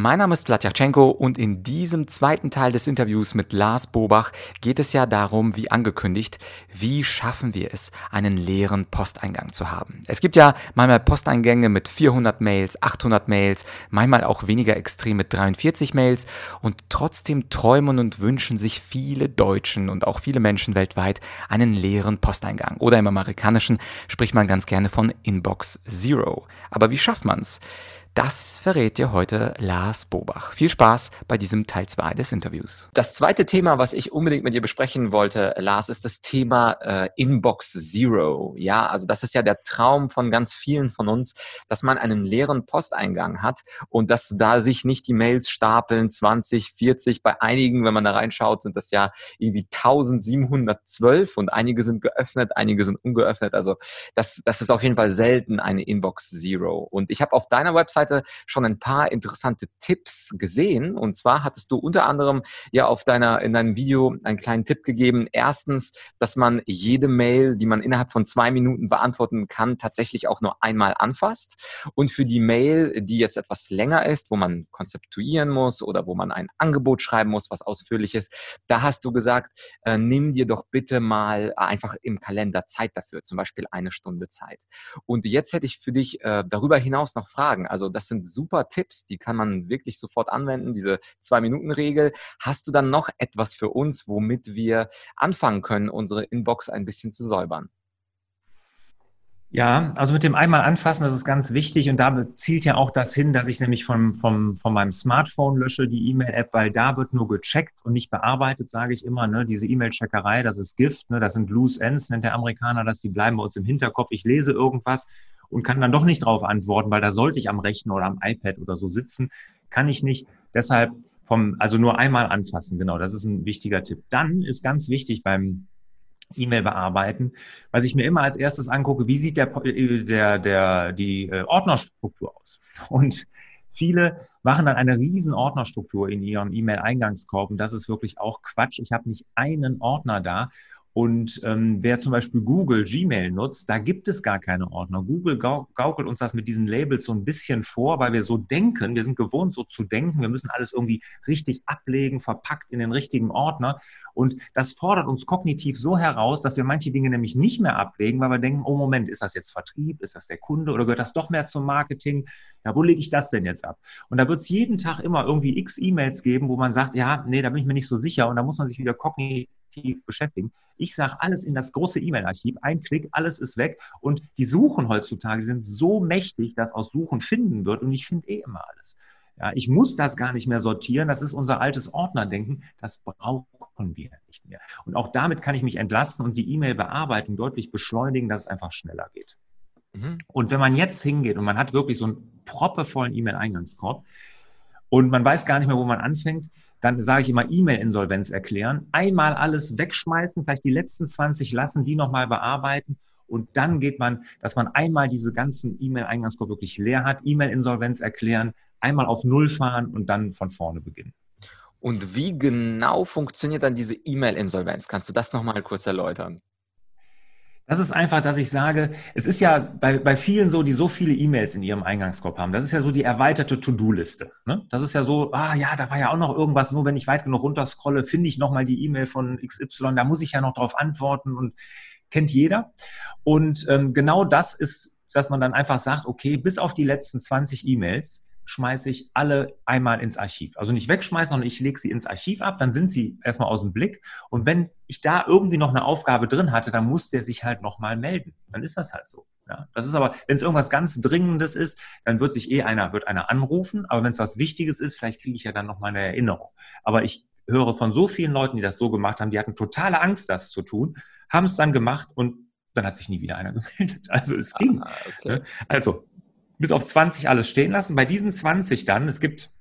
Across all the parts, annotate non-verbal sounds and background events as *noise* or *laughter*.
Mein Name ist Vladyachenko und in diesem zweiten Teil des Interviews mit Lars Bobach geht es ja darum, wie angekündigt, wie schaffen wir es, einen leeren Posteingang zu haben. Es gibt ja manchmal Posteingänge mit 400 Mails, 800 Mails, manchmal auch weniger extrem mit 43 Mails und trotzdem träumen und wünschen sich viele Deutschen und auch viele Menschen weltweit einen leeren Posteingang. Oder im amerikanischen spricht man ganz gerne von Inbox Zero. Aber wie schafft man's? Das verrät dir heute Lars Bobach. Viel Spaß bei diesem Teil 2 des Interviews. Das zweite Thema, was ich unbedingt mit dir besprechen wollte, Lars, ist das Thema äh, Inbox Zero. Ja, also das ist ja der Traum von ganz vielen von uns, dass man einen leeren Posteingang hat und dass da sich nicht die Mails stapeln, 20, 40. Bei einigen, wenn man da reinschaut, sind das ja irgendwie 1712 und einige sind geöffnet, einige sind ungeöffnet. Also das, das ist auf jeden Fall selten eine Inbox Zero. Und ich habe auf deiner Website Seite schon ein paar interessante Tipps gesehen. Und zwar hattest du unter anderem ja auf deiner, in deinem Video einen kleinen Tipp gegeben. Erstens, dass man jede Mail, die man innerhalb von zwei Minuten beantworten kann, tatsächlich auch nur einmal anfasst. Und für die Mail, die jetzt etwas länger ist, wo man konzeptuieren muss oder wo man ein Angebot schreiben muss, was ausführlich ist, da hast du gesagt, äh, nimm dir doch bitte mal einfach im Kalender Zeit dafür, zum Beispiel eine Stunde Zeit. Und jetzt hätte ich für dich äh, darüber hinaus noch Fragen. Also das sind super Tipps, die kann man wirklich sofort anwenden, diese Zwei-Minuten-Regel. Hast du dann noch etwas für uns, womit wir anfangen können, unsere Inbox ein bisschen zu säubern? Ja, also mit dem einmal anfassen, das ist ganz wichtig und da zielt ja auch das hin, dass ich nämlich vom, vom, von meinem Smartphone lösche, die E-Mail-App, weil da wird nur gecheckt und nicht bearbeitet, sage ich immer. Ne? Diese E-Mail-Checkerei, das ist Gift, ne? das sind Loose Ends, nennt der Amerikaner das, die bleiben bei uns im Hinterkopf. Ich lese irgendwas und kann dann doch nicht darauf antworten, weil da sollte ich am Rechner oder am iPad oder so sitzen. Kann ich nicht. Deshalb vom, also nur einmal anfassen. Genau, das ist ein wichtiger Tipp. Dann ist ganz wichtig beim E-Mail bearbeiten, was ich mir immer als erstes angucke, wie sieht der, der, der, die äh, Ordnerstruktur aus? Und viele machen dann eine riesen Ordnerstruktur in ihrem E-Mail-Eingangskorb und das ist wirklich auch Quatsch. Ich habe nicht einen Ordner da und ähm, wer zum Beispiel Google Gmail nutzt, da gibt es gar keine Ordner. Google gaukelt uns das mit diesen Labels so ein bisschen vor, weil wir so denken, wir sind gewohnt so zu denken, wir müssen alles irgendwie richtig ablegen, verpackt in den richtigen Ordner. Und das fordert uns kognitiv so heraus, dass wir manche Dinge nämlich nicht mehr ablegen, weil wir denken, oh Moment, ist das jetzt Vertrieb, ist das der Kunde oder gehört das doch mehr zum Marketing? Ja, wo lege ich das denn jetzt ab? Und da wird es jeden Tag immer irgendwie x E-Mails geben, wo man sagt, ja, nee, da bin ich mir nicht so sicher und da muss man sich wieder kognitiv aktiv beschäftigen. Ich sage alles in das große E-Mail-Archiv, ein Klick, alles ist weg. Und die Suchen heutzutage sind so mächtig, dass aus Suchen finden wird. Und ich finde eh immer alles. Ja, ich muss das gar nicht mehr sortieren. Das ist unser altes Ordnerdenken. Das brauchen wir nicht mehr. Und auch damit kann ich mich entlasten und die E-Mail-Bearbeitung deutlich beschleunigen, dass es einfach schneller geht. Mhm. Und wenn man jetzt hingeht und man hat wirklich so einen proppevollen E-Mail-Eingangskorb und man weiß gar nicht mehr, wo man anfängt, dann sage ich immer E-Mail-Insolvenz erklären. Einmal alles wegschmeißen, vielleicht die letzten 20 lassen, die nochmal bearbeiten. Und dann geht man, dass man einmal diese ganzen E-Mail-Eingangskorb wirklich leer hat, E-Mail-Insolvenz erklären, einmal auf Null fahren und dann von vorne beginnen. Und wie genau funktioniert dann diese E-Mail-Insolvenz? Kannst du das nochmal kurz erläutern? Das ist einfach, dass ich sage, es ist ja bei, bei vielen so, die so viele E-Mails in ihrem Eingangskorb haben. Das ist ja so die erweiterte To-Do-Liste. Ne? Das ist ja so, ah ja, da war ja auch noch irgendwas. Nur wenn ich weit genug runterscrolle, finde ich nochmal die E-Mail von XY. Da muss ich ja noch drauf antworten und kennt jeder. Und ähm, genau das ist, dass man dann einfach sagt, okay, bis auf die letzten 20 E-Mails schmeiße ich alle einmal ins Archiv. Also nicht wegschmeißen, sondern ich lege sie ins Archiv ab, dann sind sie erstmal aus dem Blick. Und wenn ich da irgendwie noch eine Aufgabe drin hatte, dann muss der sich halt nochmal melden. Dann ist das halt so. Ja, das ist aber, wenn es irgendwas ganz Dringendes ist, dann wird sich eh einer, wird einer anrufen. Aber wenn es was Wichtiges ist, vielleicht kriege ich ja dann nochmal eine Erinnerung. Aber ich höre von so vielen Leuten, die das so gemacht haben, die hatten totale Angst, das zu tun, haben es dann gemacht und dann hat sich nie wieder einer *laughs* gemeldet. Also es ging. Ah, okay. Ne? Also bis auf 20 alles stehen lassen. Bei diesen 20 dann, es gibt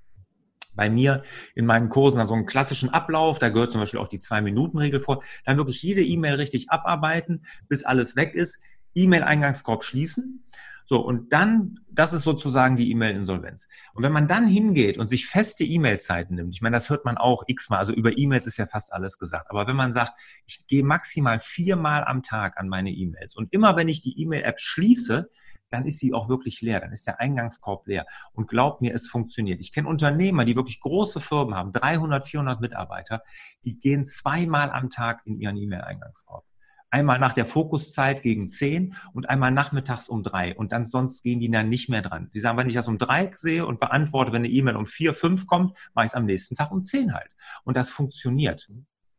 bei mir in meinen Kursen also einen klassischen Ablauf, da gehört zum Beispiel auch die Zwei-Minuten-Regel vor, dann wirklich jede E-Mail richtig abarbeiten, bis alles weg ist. E-Mail-Eingangskorb schließen. So, und dann, das ist sozusagen die E-Mail-Insolvenz. Und wenn man dann hingeht und sich feste E-Mail-Zeiten nimmt, ich meine, das hört man auch x-mal, also über E-Mails ist ja fast alles gesagt, aber wenn man sagt, ich gehe maximal viermal am Tag an meine E-Mails und immer wenn ich die E-Mail-App schließe, dann ist sie auch wirklich leer, dann ist der Eingangskorb leer. Und glaubt mir, es funktioniert. Ich kenne Unternehmer, die wirklich große Firmen haben, 300, 400 Mitarbeiter, die gehen zweimal am Tag in ihren E-Mail-Eingangskorb. Einmal nach der Fokuszeit gegen 10 und einmal nachmittags um drei. Und dann sonst gehen die dann nicht mehr dran. Die sagen, wenn ich das um drei sehe und beantworte, wenn eine E-Mail um vier, fünf kommt, mache ich es am nächsten Tag um zehn halt. Und das funktioniert.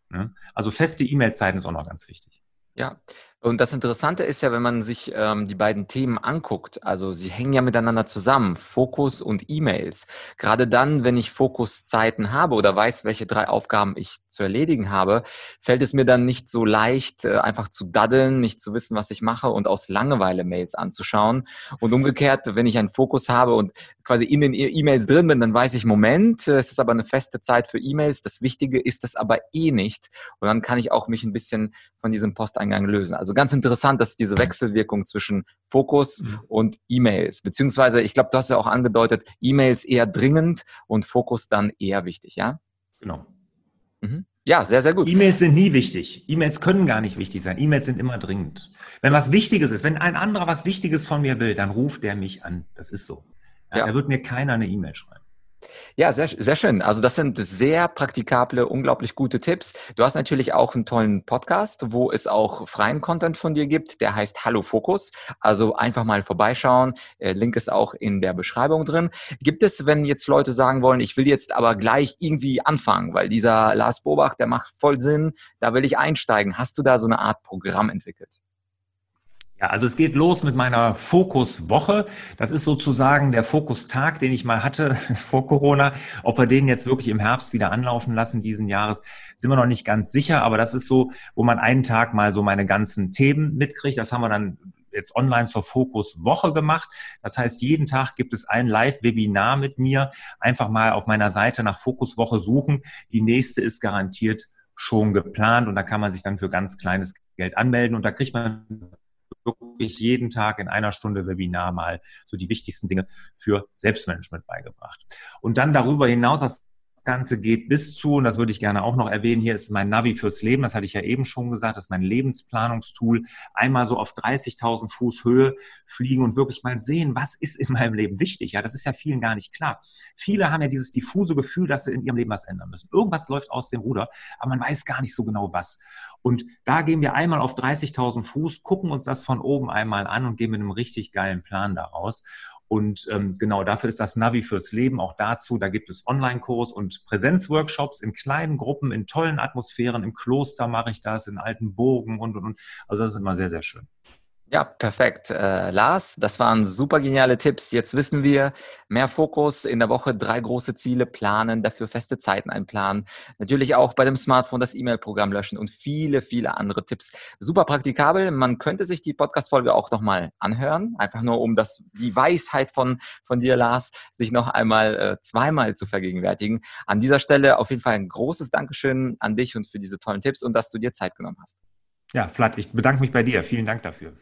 Ne? Also feste E-Mail-Zeiten ist auch noch ganz wichtig. Ja, und das Interessante ist ja, wenn man sich ähm, die beiden Themen anguckt, also sie hängen ja miteinander zusammen, Fokus und E-Mails. Gerade dann, wenn ich Fokuszeiten habe oder weiß, welche drei Aufgaben ich zu erledigen habe, fällt es mir dann nicht so leicht, äh, einfach zu daddeln, nicht zu wissen, was ich mache und aus Langeweile Mails anzuschauen. Und umgekehrt, wenn ich einen Fokus habe und quasi in den e- E-Mails drin bin, dann weiß ich, Moment, äh, es ist aber eine feste Zeit für E-Mails. Das Wichtige ist das aber eh nicht. Und dann kann ich auch mich ein bisschen von diesem Posteingang lösen. Also ganz interessant, dass diese Wechselwirkung zwischen Fokus mhm. und E-Mails, beziehungsweise ich glaube, du hast ja auch angedeutet, E-Mails eher dringend und Fokus dann eher wichtig, ja? Genau. Mhm. Ja, sehr, sehr gut. E-Mails sind nie wichtig. E-Mails können gar nicht wichtig sein. E-Mails sind immer dringend. Wenn was Wichtiges ist, wenn ein anderer was Wichtiges von mir will, dann ruft der mich an. Das ist so. Ja, ja. Da wird mir keiner eine E-Mail schreiben. Ja, sehr, sehr schön. Also das sind sehr praktikable, unglaublich gute Tipps. Du hast natürlich auch einen tollen Podcast, wo es auch freien Content von dir gibt. Der heißt Hallo Fokus. Also einfach mal vorbeischauen. Äh, Link ist auch in der Beschreibung drin. Gibt es, wenn jetzt Leute sagen wollen, ich will jetzt aber gleich irgendwie anfangen, weil dieser Lars Bobach, der macht voll Sinn, da will ich einsteigen. Hast du da so eine Art Programm entwickelt? Ja, also es geht los mit meiner Fokuswoche. Das ist sozusagen der Fokustag, den ich mal hatte *laughs* vor Corona. Ob wir den jetzt wirklich im Herbst wieder anlaufen lassen diesen Jahres, sind wir noch nicht ganz sicher. Aber das ist so, wo man einen Tag mal so meine ganzen Themen mitkriegt. Das haben wir dann jetzt online zur Fokuswoche gemacht. Das heißt, jeden Tag gibt es ein Live-Webinar mit mir. Einfach mal auf meiner Seite nach Fokuswoche suchen. Die nächste ist garantiert schon geplant und da kann man sich dann für ganz kleines Geld anmelden und da kriegt man wirklich jeden Tag in einer Stunde Webinar mal so die wichtigsten Dinge für Selbstmanagement beigebracht. Und dann darüber hinaus, das Ganze geht bis zu, und das würde ich gerne auch noch erwähnen, hier ist mein Navi fürs Leben, das hatte ich ja eben schon gesagt, das ist mein Lebensplanungstool. Einmal so auf 30.000 Fuß Höhe fliegen und wirklich mal sehen, was ist in meinem Leben wichtig. Ja, das ist ja vielen gar nicht klar. Viele haben ja dieses diffuse Gefühl, dass sie in ihrem Leben was ändern müssen. Irgendwas läuft aus dem Ruder, aber man weiß gar nicht so genau was. Und da gehen wir einmal auf 30.000 Fuß, gucken uns das von oben einmal an und gehen mit einem richtig geilen Plan daraus. Und ähm, genau dafür ist das Navi fürs Leben auch dazu. Da gibt es Online-Kurs und Präsenzworkshops in kleinen Gruppen, in tollen Atmosphären. Im Kloster mache ich das, in alten Burgen und, und, und. Also das ist immer sehr, sehr schön. Ja, perfekt. Äh, Lars, das waren super geniale Tipps. Jetzt wissen wir, mehr Fokus in der Woche, drei große Ziele planen, dafür feste Zeiten einplanen. Natürlich auch bei dem Smartphone das E-Mail-Programm löschen und viele, viele andere Tipps. Super praktikabel. Man könnte sich die Podcast-Folge auch nochmal anhören, einfach nur um das, die Weisheit von, von dir, Lars, sich noch einmal äh, zweimal zu vergegenwärtigen. An dieser Stelle auf jeden Fall ein großes Dankeschön an dich und für diese tollen Tipps und dass du dir Zeit genommen hast. Ja, Flat, ich bedanke mich bei dir. Vielen Dank dafür.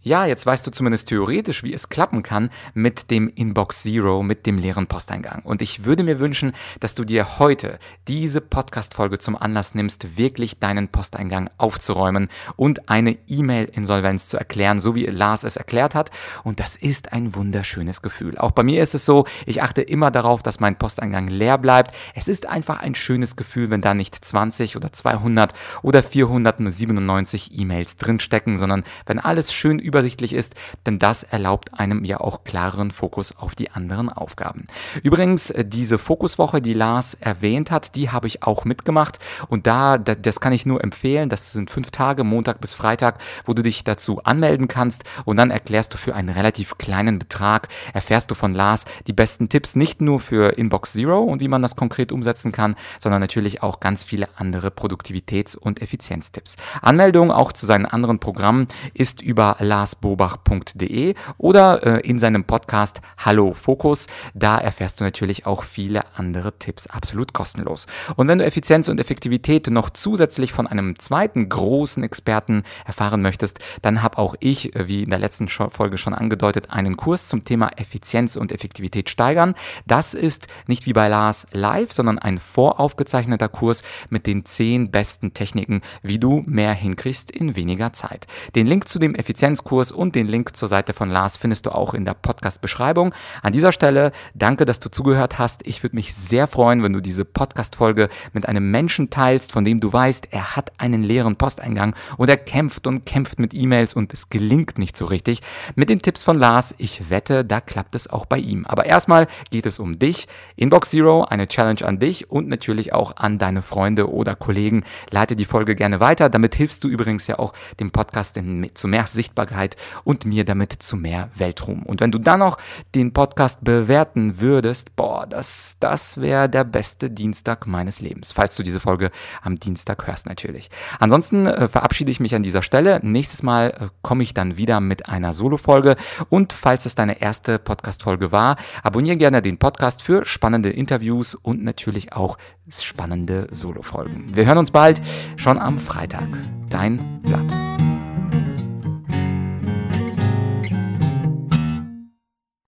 Ja, jetzt weißt du zumindest theoretisch, wie es klappen kann mit dem Inbox Zero, mit dem leeren Posteingang. Und ich würde mir wünschen, dass du dir heute diese Podcast-Folge zum Anlass nimmst, wirklich deinen Posteingang aufzuräumen und eine E-Mail-Insolvenz zu erklären, so wie Lars es erklärt hat. Und das ist ein wunderschönes Gefühl. Auch bei mir ist es so, ich achte immer darauf, dass mein Posteingang leer bleibt. Es ist einfach ein schönes Gefühl, wenn da nicht 20 oder 200 oder 497 E-Mails drinstecken, sondern wenn alles schön übersichtlich ist, denn das erlaubt einem ja auch klareren Fokus auf die anderen Aufgaben. Übrigens, äh, diese Fokuswoche, die Lars erwähnt hat, die habe ich auch mitgemacht und da, das kann ich nur empfehlen, das sind fünf Tage, Montag bis Freitag, wo du dich dazu anmelden kannst und dann erklärst du für einen relativ kleinen Betrag, erfährst du von Lars die besten Tipps, nicht nur für Inbox Zero und wie man das konkret umsetzen kann, sondern natürlich auch ganz viele andere Produktivitäts- und Effizienztipps. Anmeldung auch zu seinen anderen Programmen ist über Lars larsbobach.de oder äh, in seinem Podcast Hallo Fokus. Da erfährst du natürlich auch viele andere Tipps absolut kostenlos. Und wenn du Effizienz und Effektivität noch zusätzlich von einem zweiten großen Experten erfahren möchtest, dann habe auch ich, äh, wie in der letzten Folge schon angedeutet, einen Kurs zum Thema Effizienz und Effektivität steigern. Das ist nicht wie bei Lars live, sondern ein voraufgezeichneter Kurs mit den zehn besten Techniken, wie du mehr hinkriegst in weniger Zeit. Den Link zu dem Effizienzkurs und den Link zur Seite von Lars findest du auch in der Podcast-Beschreibung. An dieser Stelle danke, dass du zugehört hast. Ich würde mich sehr freuen, wenn du diese Podcast-Folge mit einem Menschen teilst, von dem du weißt, er hat einen leeren Posteingang und er kämpft und kämpft mit E-Mails und es gelingt nicht so richtig. Mit den Tipps von Lars, ich wette, da klappt es auch bei ihm. Aber erstmal geht es um dich. Inbox Zero, eine Challenge an dich und natürlich auch an deine Freunde oder Kollegen. Leite die Folge gerne weiter. Damit hilfst du übrigens ja auch dem Podcast in, zu mehr Sichtbarkeit und mir damit zu mehr Weltruhm. Und wenn du dann noch den Podcast bewerten würdest, boah, das, das wäre der beste Dienstag meines Lebens. Falls du diese Folge am Dienstag hörst natürlich. Ansonsten äh, verabschiede ich mich an dieser Stelle. Nächstes Mal äh, komme ich dann wieder mit einer Solo-Folge. Und falls es deine erste Podcast-Folge war, abonniere gerne den Podcast für spannende Interviews und natürlich auch spannende Solo-Folgen. Wir hören uns bald, schon am Freitag. Dein Blatt.